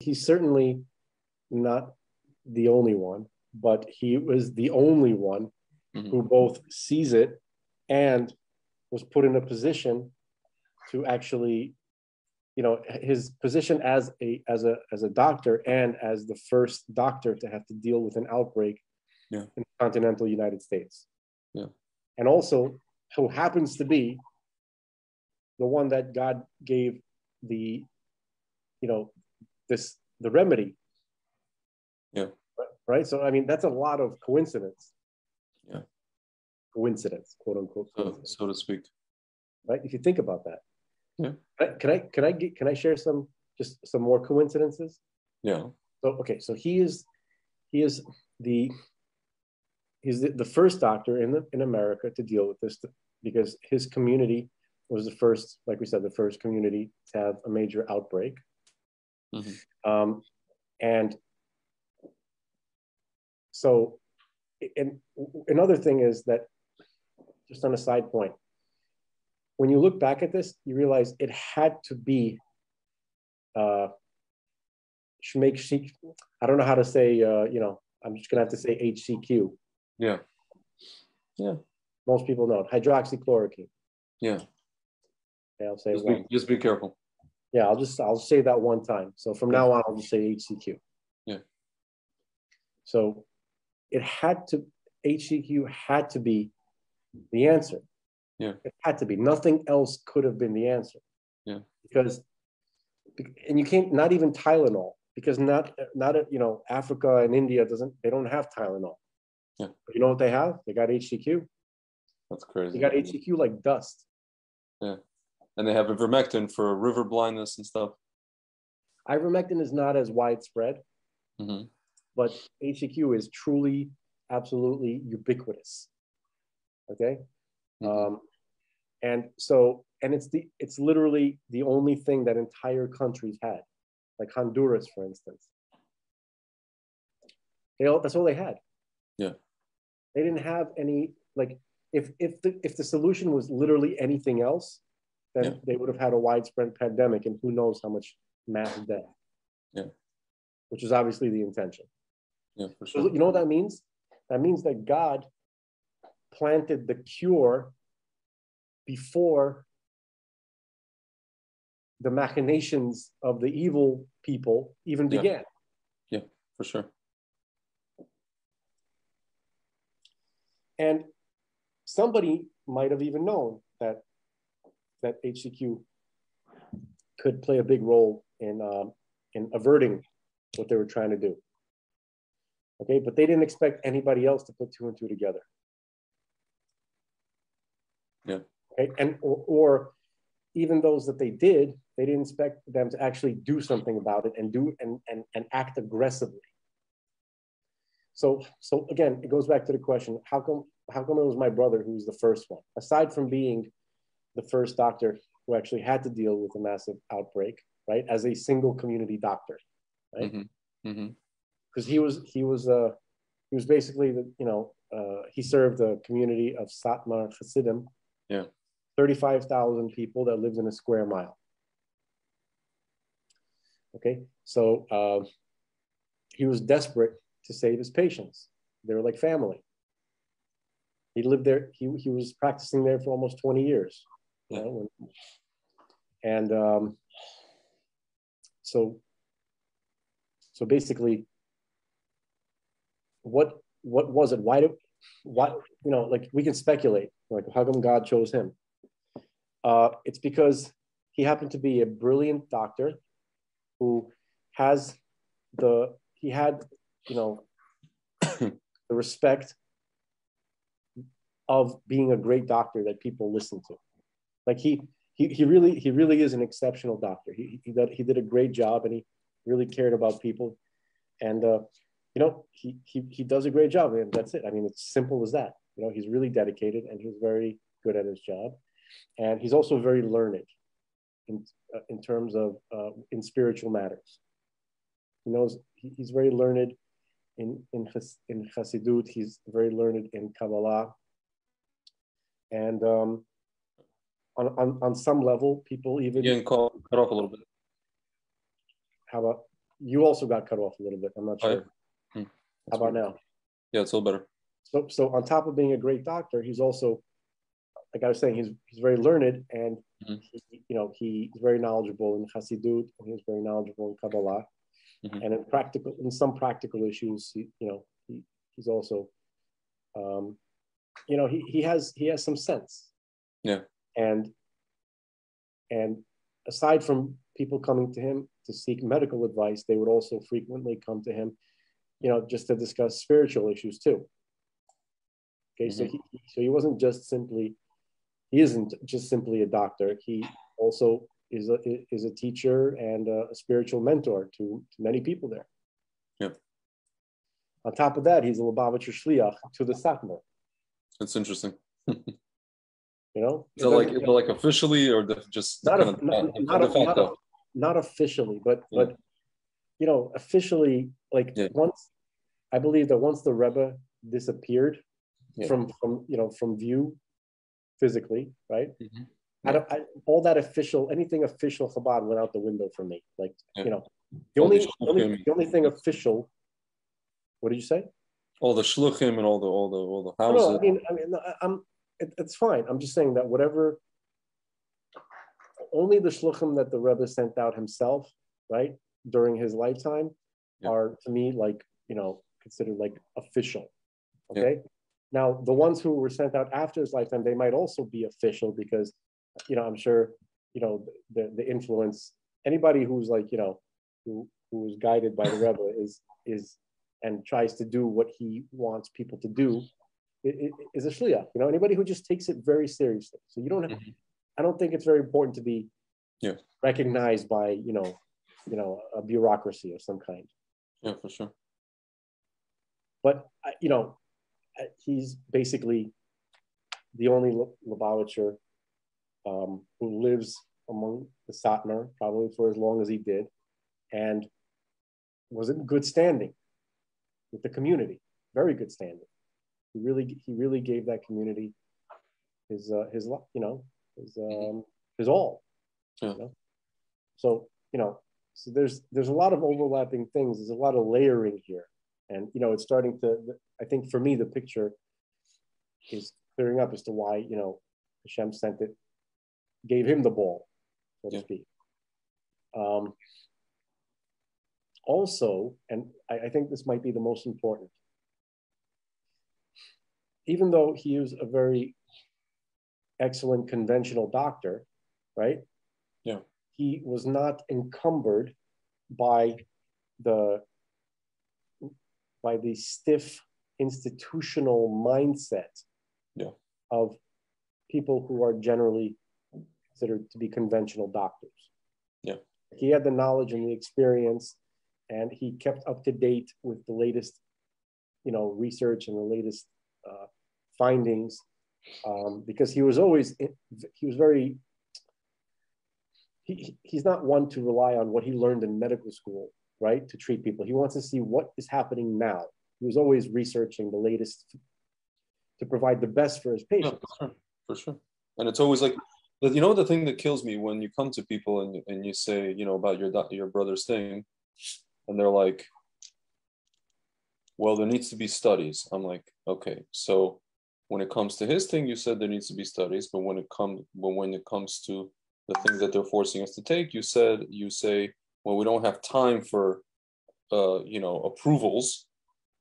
He's certainly not the only one, but he was the only one Mhm. who both sees it and was put in a position to actually, you know, his position as a as a as a doctor and as the first doctor to have to deal with an outbreak Yeah. in the continental United States. Yeah. And also who happens to be the one that God gave the, you know, this the remedy. Yeah. Right. So I mean that's a lot of coincidence. Yeah. Coincidence, quote unquote. so, so to speak. right? If you think about that. Yeah. Can I can I can I, get, can I share some just some more coincidences? Yeah. So okay, so he is he is the he's the, the first doctor in the in America to deal with this because his community was the first, like we said, the first community to have a major outbreak. Mhm. Um, and so, and another thing is that, just on a side point, when you look back at this, you realize it had to be uh, make I don't know how to say, uh, you know, I'm just gonna have to say HCQ. Yeah. Yeah. Most people know it. Hydroxychloroquine. Yeah. Okay, I'll say Just be, just be careful. Yeah, I'll just I'll say that one time. So from now on, I'll just say HCQ. Yeah. So it had to HCQ had to be the answer. Yeah. It had to be. Nothing else could have been the answer. Yeah. Because and you can't not even Tylenol because not not you know Africa and India doesn't they don't have Tylenol. Yeah. But you know what they have? They got HCQ. That's crazy. They got HCQ like dust. And they have ivermectin for river blindness and stuff. Ivermectin is not as widespread, hmm but HCQ is truly, absolutely ubiquitous. Okay, Mhm. um, and so and it's the it's literally the only thing that entire countries had, like Honduras, for instance. They all, that's all they had. Yeah. They didn't have any like if if the if the solution was literally anything else, then Yeah. they would have had a widespread pandemic and who knows how much mass death. Yeah. Which is obviously the intention. Yeah, for So you know what that means? That means that God planted the cure before the machinations of the evil people even Yeah. began. Yeah, for sure. And somebody might have even known that HCQ could play a big role in um, in averting what they were trying to do. Okay, but they didn't expect anybody else to put two and two together. Yeah. Okay, and or, or even those that they did, they didn't expect them to actually do something about it and do and and, and act aggressively. So so again, it goes back to the question: How come how come it was my brother who was the first one? Aside from being the first doctor who actually had to deal with a massive outbreak, right? As a single community doctor, right? hmm hmm Because he was he was uh he was basically the you know uh, he served the community of Satmar Hasidim. Yeah. Thirty-five thousand people that lived in a square mile. Okay, so uh, he was desperate to save his patients. They were like family. He lived there. He, he was practicing there for almost 20 years. You Yeah. know, and um, so, so basically, what what was it? Why do why you know like we can speculate like how come God chose him? Uh, it's because he happened to be a brilliant doctor who has the he had you know the respect of being a great doctor that people listen to like he he, he really he really is an exceptional doctor. He, he did he did a great job and he really cared about people. And uh, you know he, he he does a great job and that's it. I mean it's simple as that. You know he's really dedicated and he's very good at his job. And he's also very learned in uh, in terms of uh, in spiritual matters. He knows he, he's very learned in in in Hasidut. He's very learned in Kabbalah, and um, on, on on some level, people even getting cut, off a little bit. how about you also got cut off a little bit. I'm not sure. Hmm. How about now? Yeah, it's a little better. So, so on top of being a great doctor, he's also, like I was saying, he's he's very learned and Mhm. he, you know he's very knowledgeable in Hasidut and he's very knowledgeable in Kabbalah, Mhm. and in practical in some practical issues, he, you know, he, he's also, um, you know, he, he has he has some sense. Yeah. And and aside from people coming to him to seek medical advice, they would also frequently come to him, you know, just to discuss spiritual issues too. Okay, so mm-hmm. he so he wasn't just simply he isn't just simply a doctor. He also is a is a teacher and a, spiritual mentor to, to many people there. Yep. On top of that, he's a Lubavitcher Shliach to the Satmar. That's interesting. You know, it like is it like officially or the, just not, kind a, of not, not, a, not, not officially, but Yeah. but you know, officially, like Yeah. once I believe that once the Rebbe disappeared Yeah. from from you know from view physically, right? Mhm. I don't I, all that official anything official Chabad went out the window for me. Like Yeah. you know, the only, the only the only thing official. What did you say? All the shluchim and all the all the all the houses. no, I mean, I mean, I'm. It, it's fine. I'm just saying that whatever. Only the shluchim that the Rebbe sent out himself, right, during his lifetime, Yeah. are to me like you know considered like official. Okay. Now the ones who were sent out after his lifetime, they might also be official because, you know, I'm sure, you know, the the influence. Anybody who's like you know, who who is guided by the Rebbe is is and tries to do what he wants people to do is a shliach. You know, anybody who just takes it very seriously. So you don't. Have, Mhm. I don't think it's very important to be Yeah. recognized by you know, you know, a bureaucracy of some kind. Yeah, for sure. But you know, he's basically the only Lu- Lubavitcher um, who lives among the Satmar, probably for as long as he did, and was in good standing with the community. Very good standing. He really, he really gave that community his, uh, his, you know, his, um, his all. Yeah. You know? So you know, so there's there's a lot of overlapping things. There's a lot of layering here, and you know, it's starting to. I think for me, the picture is clearing up as to why you know Hashem sent it, gave him the ball, so to speak. Um, also, and I, I think this might be the most important, even though he was a very excellent conventional doctor, right? Yeah. He was not encumbered by the by the stiff institutional mindset Yeah. of people who are generally considered to be conventional doctors. Yeah. He had the knowledge and the experience, and he kept up to date with the latest, you know, research and the latest uh, findings, um, because he was always he was very. He, he's not one to rely on what he learned in medical school, right, to treat people. He wants to see what is happening now. He was always researching the latest to provide the best for his Yeah, patients. for sure. For sure. And it's always like, you know, the thing that kills me when you come to people and, and you say, you know, about your your brother's thing, and they're like, well, there needs to be studies. I'm like, okay, so when it comes to his thing, you said there needs to be studies, but when it comes, but when it comes to the things that they're forcing us to take, you said you say, well, we don't have time for, uh, you know, approvals.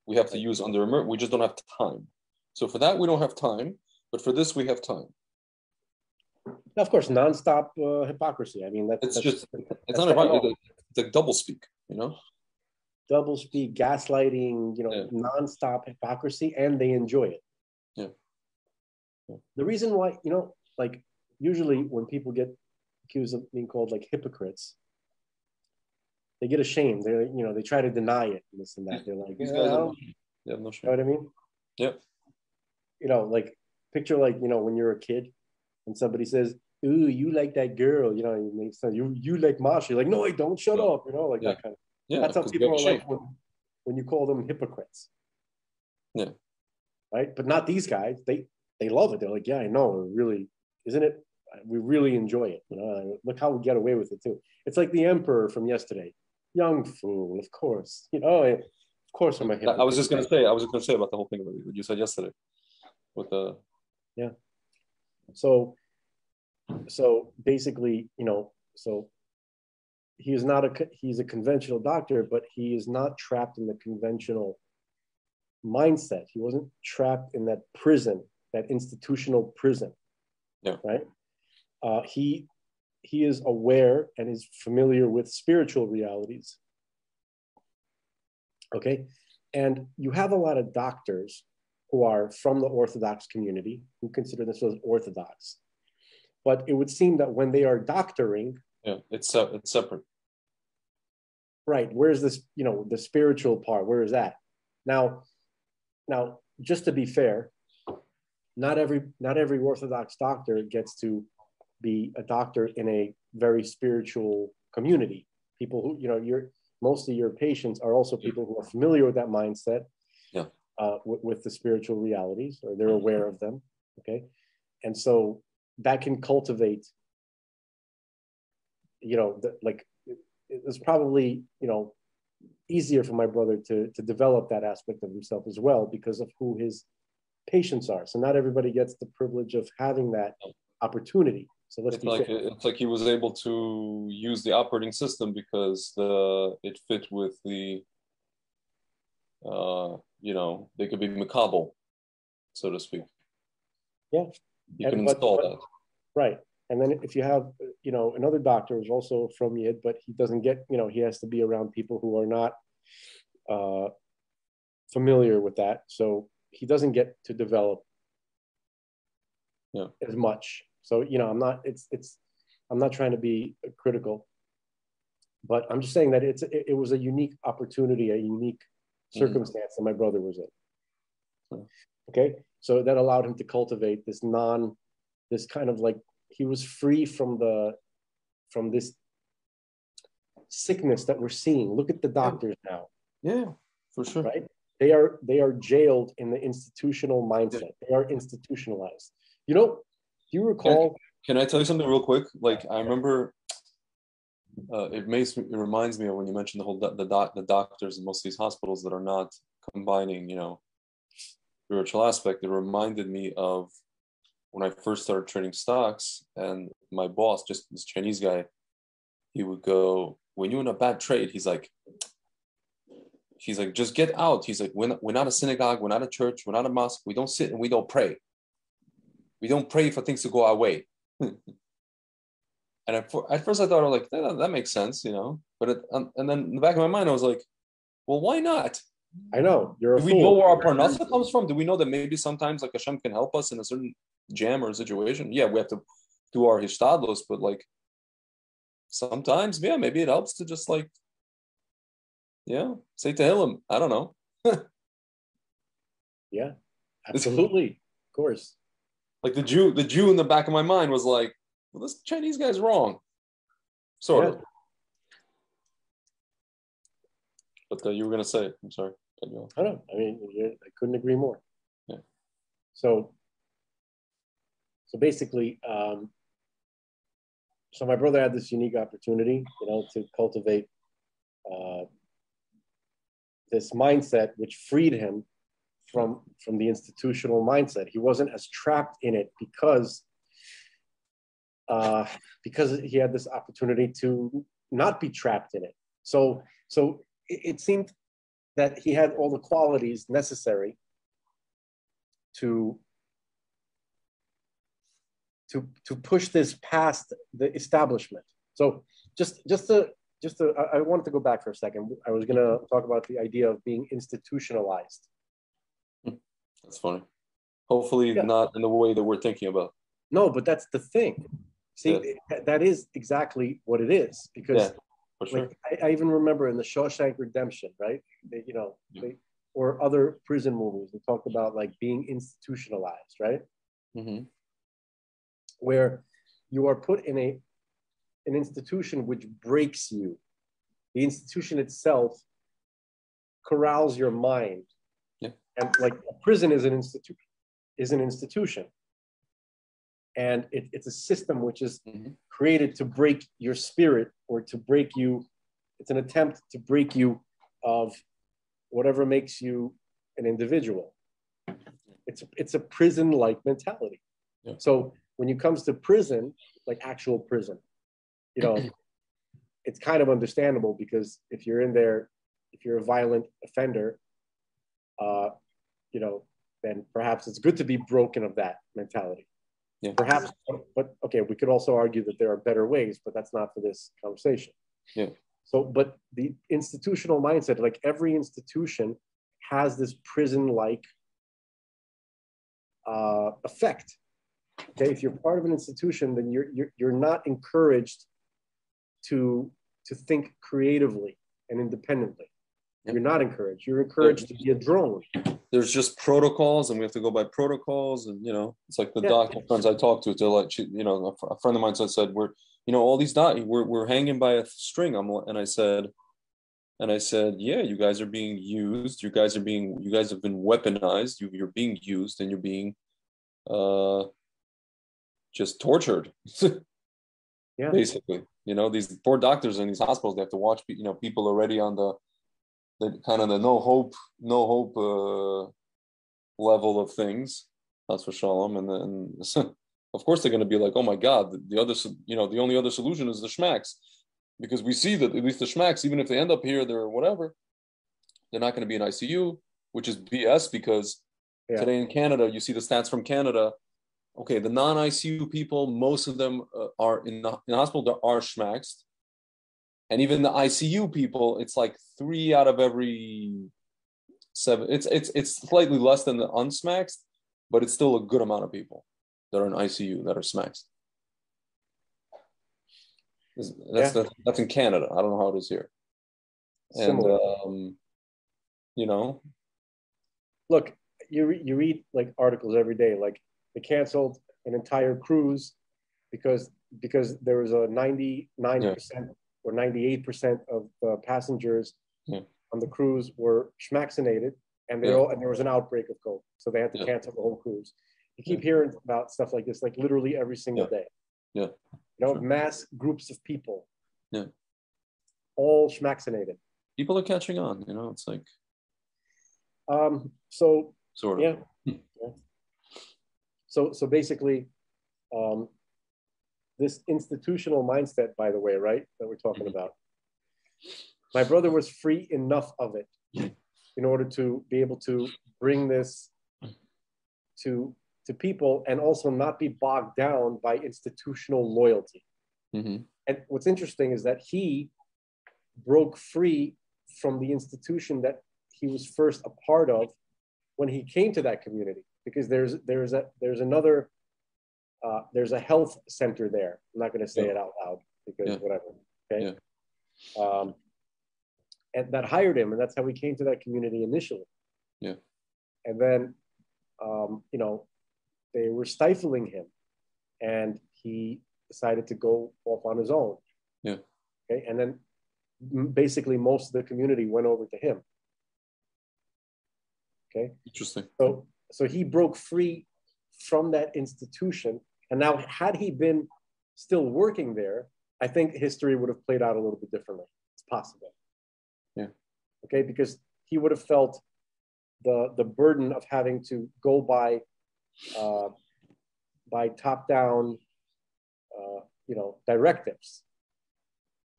We have to use under emer- we just don't have time. So for that, we don't have time, but for this, we have time. Of course, nonstop uh, hypocrisy. I mean, that's, It's that's just- It's not the about it's like double speak, you know? double speak, gaslighting, you know, Yeah. nonstop hypocrisy, and they enjoy it. Yeah. Yeah. The reason why, you know, like usually when people get accused of being called like hypocrites, they get ashamed. They're, you know, they try to deny it, and this and that. They're like, These guys I have, don't-" they have no you know what I mean? Yeah. You know, like picture like you know when you're a kid and somebody says, "Ooh, you like that girl," you know, and they say, "You you like Masha?" You're like, "No, I don't. Shut Yeah. up," you know, like Yeah. that kind of. Yeah, That's how people are like when, when you call them hypocrites. Yeah. Right, but not these guys. They they love it. They're like, "Yeah, I know. Really, isn't it? We really enjoy it. You know, look how we get away with it too. It's like the emperor from yesterday. young fool, of course. You know, of course I'm a I was just gonna say, I was just gonna say about the whole thing about what you said yesterday with the yeah. So, so basically, you know, so he is not a he's a conventional doctor, but he is not trapped in the conventional mindset. He wasn't trapped in that prison, that institutional prison. Yeah. Right. Uh, he he is aware and is familiar with spiritual realities. Okay. And you have a lot of doctors who are from the Orthodox community who consider themselves Orthodox. But it would seem that when they are doctoring, yeah, it's uh, it's separate. Right. Where's this, you know, the spiritual part? Where is that? Now, now, just to be fair, not every not every Orthodox doctor gets to be a doctor in a very spiritual community. People who, you know, your most of your patients are also people who are familiar with that mindset, yeah, uh, with, with the spiritual realities, or they're aware of them. Okay, and so that can cultivate, you know, the, like it was probably, you know, easier for my brother to to develop that aspect of himself as well because of who his patients are. So not everybody gets the privilege of having that opportunity. So let's it's like fair. it's like he was able to use the operating system because the it fit with the uh you know they could be macabre, so to speak. Yeah, you can install but, that. Right, and then if you have you know another doctor who's also from Yid, but he doesn't get you know he has to be around people who are not uh, familiar with that, so he doesn't get to develop yeah. as much so you know, I'm not. It's it's. I'm not trying to be critical, but I'm just saying that it's it, it was a unique opportunity, a unique mm-hmm. circumstance mm-hmm. that my brother was in. Okay, so that allowed him to cultivate this non, this kind of like he was free from the, from this sickness that we're seeing. Look at the doctors now. Yeah, for sure. Right? They are they are jailed in the institutional mindset. They are institutionalized. You know, do you recall? Can, can I tell you something real quick? Like I remember, uh, it makes me, it reminds me of when you mentioned the whole the doc, the doctors in most of these hospitals that are not combining, you know, spiritual aspect. It reminded me of when I first started trading stocks, and my boss, just this Chinese guy, he would go, "When you're in a bad trade," he's like, he's like, just get out. He's like, we're not, we're not a synagogue, we're not a church, we're not a mosque. We don't sit and we don't pray. We don't pray for things to go our way. and at, at, first I thought, I was like, that, that makes sense, you know. But it, and then in the back of my mind, I was like, well, why not? I know you're. Do we know where our parnasa comes from? Do we know that maybe sometimes like Hashem can help us in a certain jam or situation? Yeah, we have to do our hishtadlos, but like sometimes, yeah, maybe it helps to just like, yeah, say to him. I don't know. yeah, absolutely, of course like the Jew, the Jew in the back of my mind was like, well, this Chinese guy's wrong, sort yeah. of. But uh, you were gonna say, I'm sorry. I don't. I mean, I couldn't agree more. Yeah. So, so basically, um, so my brother had this unique opportunity, you know, to cultivate uh, this mindset, which freed him from from the institutional mindset. He wasn't as trapped in it because uh, because he had this opportunity to not be trapped in it. So so it, it seemed that he had all the qualities necessary to to to push this past the establishment. So just just to just to, I wanted to go back for a second. I was going to talk about the idea of being institutionalized. That's funny. Hopefully, yeah. not in the way that we're thinking about. No, but that's the thing. See, yeah. that is exactly what it is because, yeah, sure. like, I, I, even remember in the Shawshank Redemption, right? They, you know, they, or other prison movies, they talked about like being institutionalized, right? Mm-hmm. Where you are put in a an institution which breaks you. The institution itself corrals your mind and like a prison is an institution is an institution and it, it's a system which is mm-hmm. created to break your spirit or to break you it's an attempt to break you of whatever makes you an individual. It's it's a prison-like mentality. Yeah. So when it comes to prison, like actual prison, you know, it's kind of understandable because if you're in there, if you're a violent offender, uh, you know, then perhaps it's good to be broken of that mentality. Yeah. Perhaps, but okay, we could also argue that there are better ways, but that's not for this conversation. Yeah. So, but the institutional mindset, like every institution has this prison-like uh, effect. Okay, if you're part of an institution, then you're, you're, you're not encouraged to, to think creatively and independently. Yeah. You're not encouraged. You're encouraged to be a drone. There's just protocols, and we have to go by protocols, and you know, it's like the Yeah. doctor friends I talked to. They're like, you know, a friend of mine said, said we're, you know, all these doc, we're we're hanging by a string. I'm, and I said, and I said, yeah, you guys are being used. You guys are being, you guys have been weaponized. You, you're being used, and you're being, uh, just tortured. Yeah. basically you know these poor doctors in these hospitals they have to watch you know people already on the the kind of the no hope no hope uh level of things that's for shalom and then of course they're going to be like oh my god the, the other you know the only other solution is the schmacks because we see that at least the schmacks even if they end up here they're whatever they're not going to be in icu which is bs because Yeah. today in canada you see the stats from canada okay, the non-ICU people, most of them uh, are in the, in the hospital, there are schmaxed. And even the ICU people, it's like three out of every seven. It's it's it's slightly less than the unsmaxed, but it's still a good amount of people that are in ICU that are smaxed. That's that's, Yeah. that's in Canada. I don't know how it is here. And um, you know, Look, you, re- you read like articles every day, like they canceled an entire cruise because because there was a 99% or 98% of the passengers Yeah. on the cruise were schmaxinated and they Yeah. all and there was an outbreak of COVID. So they had to Yeah. cancel the whole cruise. You keep hearing about stuff like this, like literally every single Yeah. day. Yeah. You know, Sure. mass groups of people. Yeah. All schmaxinated. people are catching on. You know, it's like Um, so sort of. yeah. yeah. So so basically, um, this institutional mindset, by the way, right, that we're talking Mhm. about. My brother was free enough of it in order to be able to bring this to to people and also not be bogged down by institutional loyalty. hmm And what's interesting is that he broke free from the institution that he was first a part of when he came to that community because there's there's a there's another uh, there's a health center there. I'm not going to say Yeah. it out loud because Yeah. whatever. Okay. Yeah. Um, and that hired him, and that's how we came to that community initially. Yeah. And then, um, you know, they were stifling him, and he decided to go off on his own. Yeah. Okay. And then basically most of the community went over to him. Okay. Interesting. So, so he broke free from that institution. And now, had he been still working there, I think history would have played out a little bit differently. It's possible. Yeah. Okay. Because he would have felt the, the burden of having to go by, uh, by top down, uh, you know, directives.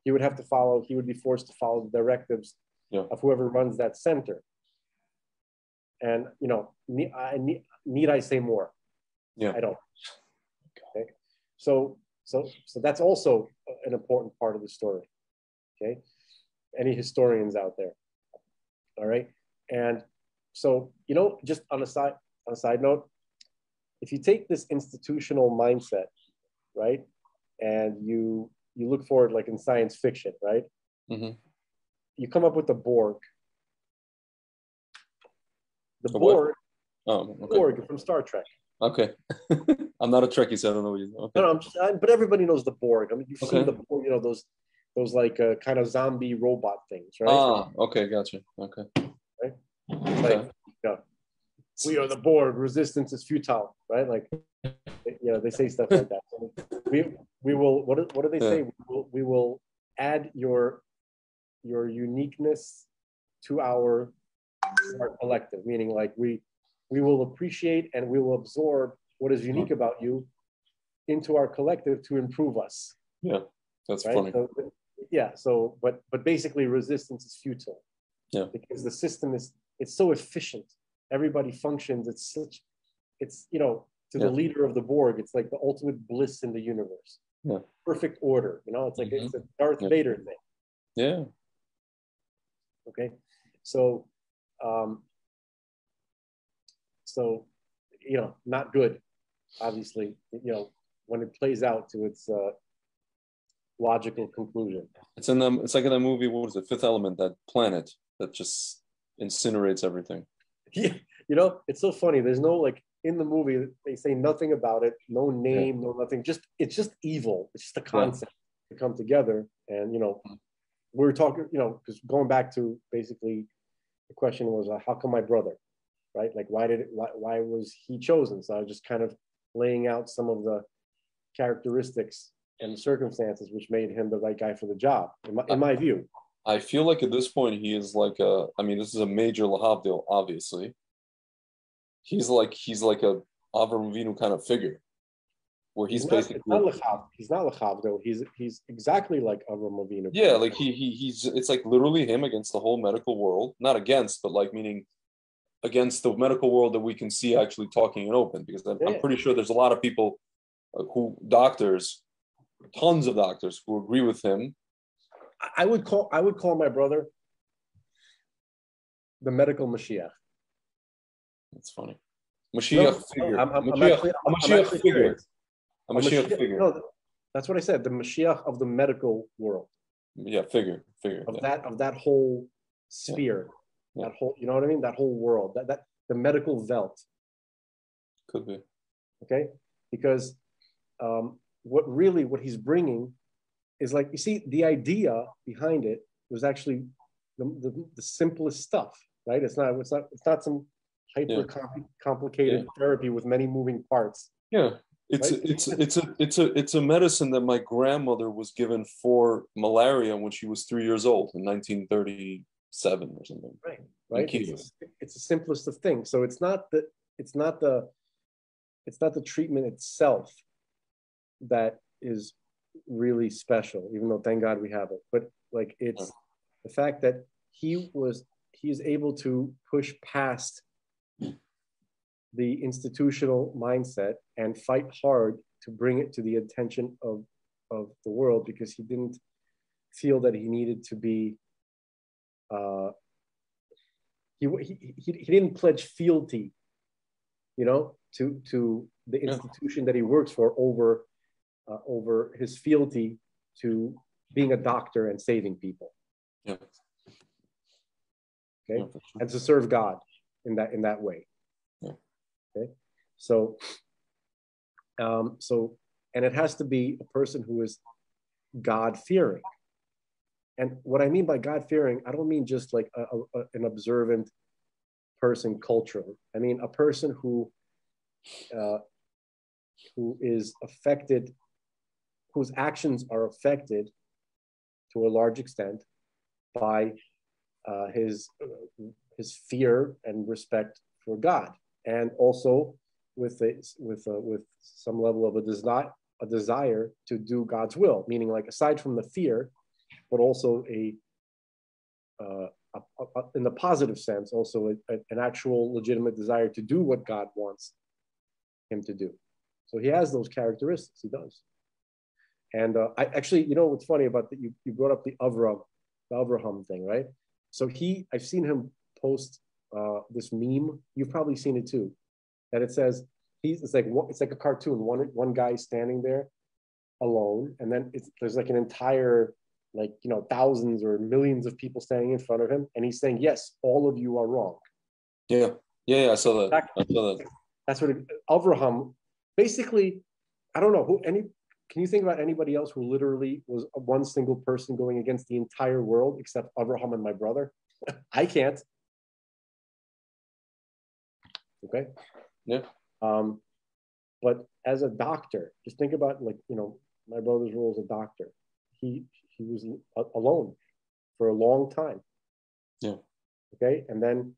He would have to follow, he would be forced to follow the directives Yeah. of whoever runs that center. And, you know, need, I, need, need I say more? Yeah. I don't. Okay. So, so, so that's also an important part of the story. Okay. Any historians out there? All right. And so, you know, just on a side, on a side note, if you take this institutional mindset, right, and you you look for it like in science fiction, right? Mhm. You come up with the Borg. The The? Borg, Oh, okay. Borg from Star Trek. Okay. I'm not a Trekkie, so I don't know what you. Okay. No, no, I'm just, I, but everybody knows the Borg. I mean, you've Okay. seen the Borg, you know, those those like uh, kind of zombie robot things, right? Ah, okay, gotcha. Okay. Right? Okay. Like, know, we are the Borg. Resistance is futile, right? Like, you know, they say stuff like that. So we we will. What do, what do they say? We will, we will add your your uniqueness to our, our collective, meaning like we we will appreciate and we will absorb what is unique about you into our collective to improve us. Yeah, that's right? funny. So, yeah. So, but but basically, resistance is futile. Yeah. Because the system is it's so efficient. Everybody functions. It's such. It's you know to yeah. the leader of the Borg. It's like the ultimate bliss in the universe. Yeah. Perfect order. You know, it's like mm-hmm. it's a Darth yeah. Vader thing. Yeah. Okay. So, um, so, you know, not good, obviously, you know, when it plays out to its uh, logical conclusion. It's in the, it's like in the movie, what was it, Fifth Element, that planet that just incinerates everything. Yeah, you know, it's so funny. There's no like in the movie, they say nothing about it, no name, yeah. no nothing. Just it's just evil. It's just a concept yeah. to come together. And you know, we are talking, you know, because going back to basically the question was, uh, how come my brother, right? Like, why did it, why, why was he chosen? So I was just kind of laying out some of the characteristics and circumstances which made him the right guy for the job, in my, in my view. I feel like at this point he is like a. I mean, this is a major Lahavdil, obviously. He's like he's like a Avram Avinu kind of figure, where he's, he's basically not, not Lachav, he's not Lahavdil. He's he's exactly like Avram Avinu. Yeah, like he he he's it's like literally him against the whole medical world. Not against, but like meaning against the medical world that we can see actually talking and open. Because I'm, yeah. I'm pretty sure there's a lot of people uh, who doctors, tons of doctors who agree with him I would call I would call my brother the medical Mashiach. That's funny. Mashiach no, figure. I'm, I'm, Mashiach, I'm actually, a Mashiach figure. A Mashiach, Mashiach figure. No, that's what I said. The Mashiach of the medical world. Yeah, figure, figure. Of yeah. that of that whole sphere. Yeah. That whole, you know what I mean? That whole world. That that the medical Welt. Could be. Okay, because um, what really what he's bringing is like you see the idea behind it was actually the, the, the simplest stuff right it's not it's not it's not some hyper yeah. complicated yeah. therapy with many moving parts yeah it's right? it's it's a it's a it's a medicine that my grandmother was given for malaria when she was three years old in 1937 or something. Right right? It's, it's the simplest of things. So it's not the it's not the it's not the treatment itself that is really special, even though thank God we have it. But like it's the fact that he was he's able to push past the institutional mindset and fight hard to bring it to the attention of of the world because he didn't feel that he needed to be uh, he, he, he, he didn't pledge fealty you know to to the institution that he works for over uh, over his fealty to being a doctor and saving people. Yeah. Okay, yeah, sure. and to serve God in that in that way. Okay, so um, so and it has to be a person who is God fearing. And what I mean by God fearing, I don't mean just like a, a, an observant person culturally. I mean a person who uh, who is affected whose actions are affected to a large extent by uh, his, his fear and respect for God, and also with, a, with, a, with some level of a, desi- a desire to do God's will, meaning like aside from the fear, but also a, uh, a, a in the positive sense, also an actual legitimate desire to do what God wants him to do. So he has those characteristics. He does. And uh, I actually, you know, what's funny about that? You, you brought up the Avram, the Avraham thing, right? So he, I've seen him post uh, this meme. You've probably seen it too, that it says he's it's like it's like a cartoon. One one guy standing there alone, and then it's, there's like an entire like you know thousands or millions of people standing in front of him, and he's saying, "Yes, all of you are wrong." Yeah, yeah, yeah I saw that. I saw that. That's what it, Avraham basically. I don't know who any can you think about anybody else who literally was one single person going against the entire world except Abraham and my brother? I can't. Okay. Yeah. Um, but as a doctor, just think about like you know my brother's role as a doctor. He he was alone for a long time. Yeah. Okay. And then,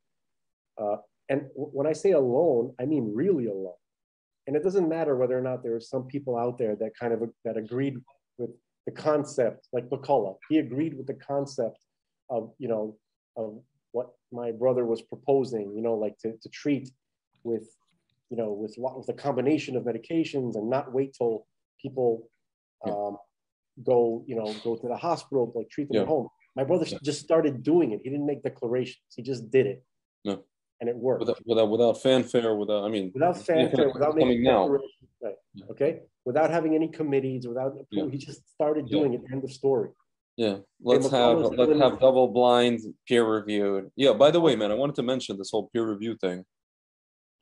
uh, and when I say alone, I mean really alone. And it doesn't matter whether or not there are some people out there that kind of that agreed with the concept, like McCullough. He agreed with the concept of, you know, of what my brother was proposing, you know, like to, to treat with, you know, with, with a combination of medications and not wait till people um, go, you know, go to the hospital, like treat them Yeah. at home. My brother Yeah. just started doing it. He didn't make declarations. He just did it. No. And it worked Without, without without fanfare, without I mean without fanfare, without making now. declarations, right? Yeah. Okay, without having any committees, without Yeah. he just started Yeah. doing it. End of story. Yeah, let's have let's have double blind peer reviewed. Yeah, by the way, man, I wanted to mention this whole peer review thing.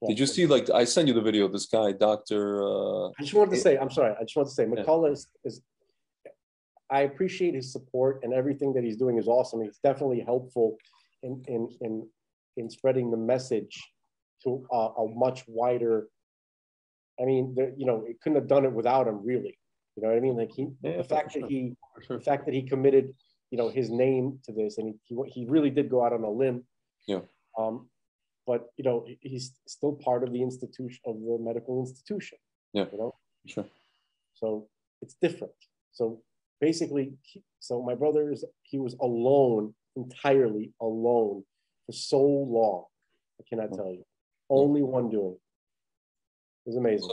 Did you see like I sent you the video of this guy, Doctor? Uh, I just wanted to say, I'm sorry. I just wanted to say, McCullough is, is. I appreciate his support and everything that he's doing is awesome. He's definitely helpful in in in in spreading the message to a, a much wider. I mean, there, you know, it couldn't have done it without him, really. You know what I mean? Like he, Yeah, the fact sure. that he sure. the fact that he committed, you know, his name to this, and he, he, he really did go out on a limb. Yeah. Um, but you know, he's still part of the institution of the medical institution. Yeah. You know, Sure. so it's different. So basically, he, so my brother is he was alone, entirely alone for so long. I cannot tell you. Only one doing. it. It was amazing.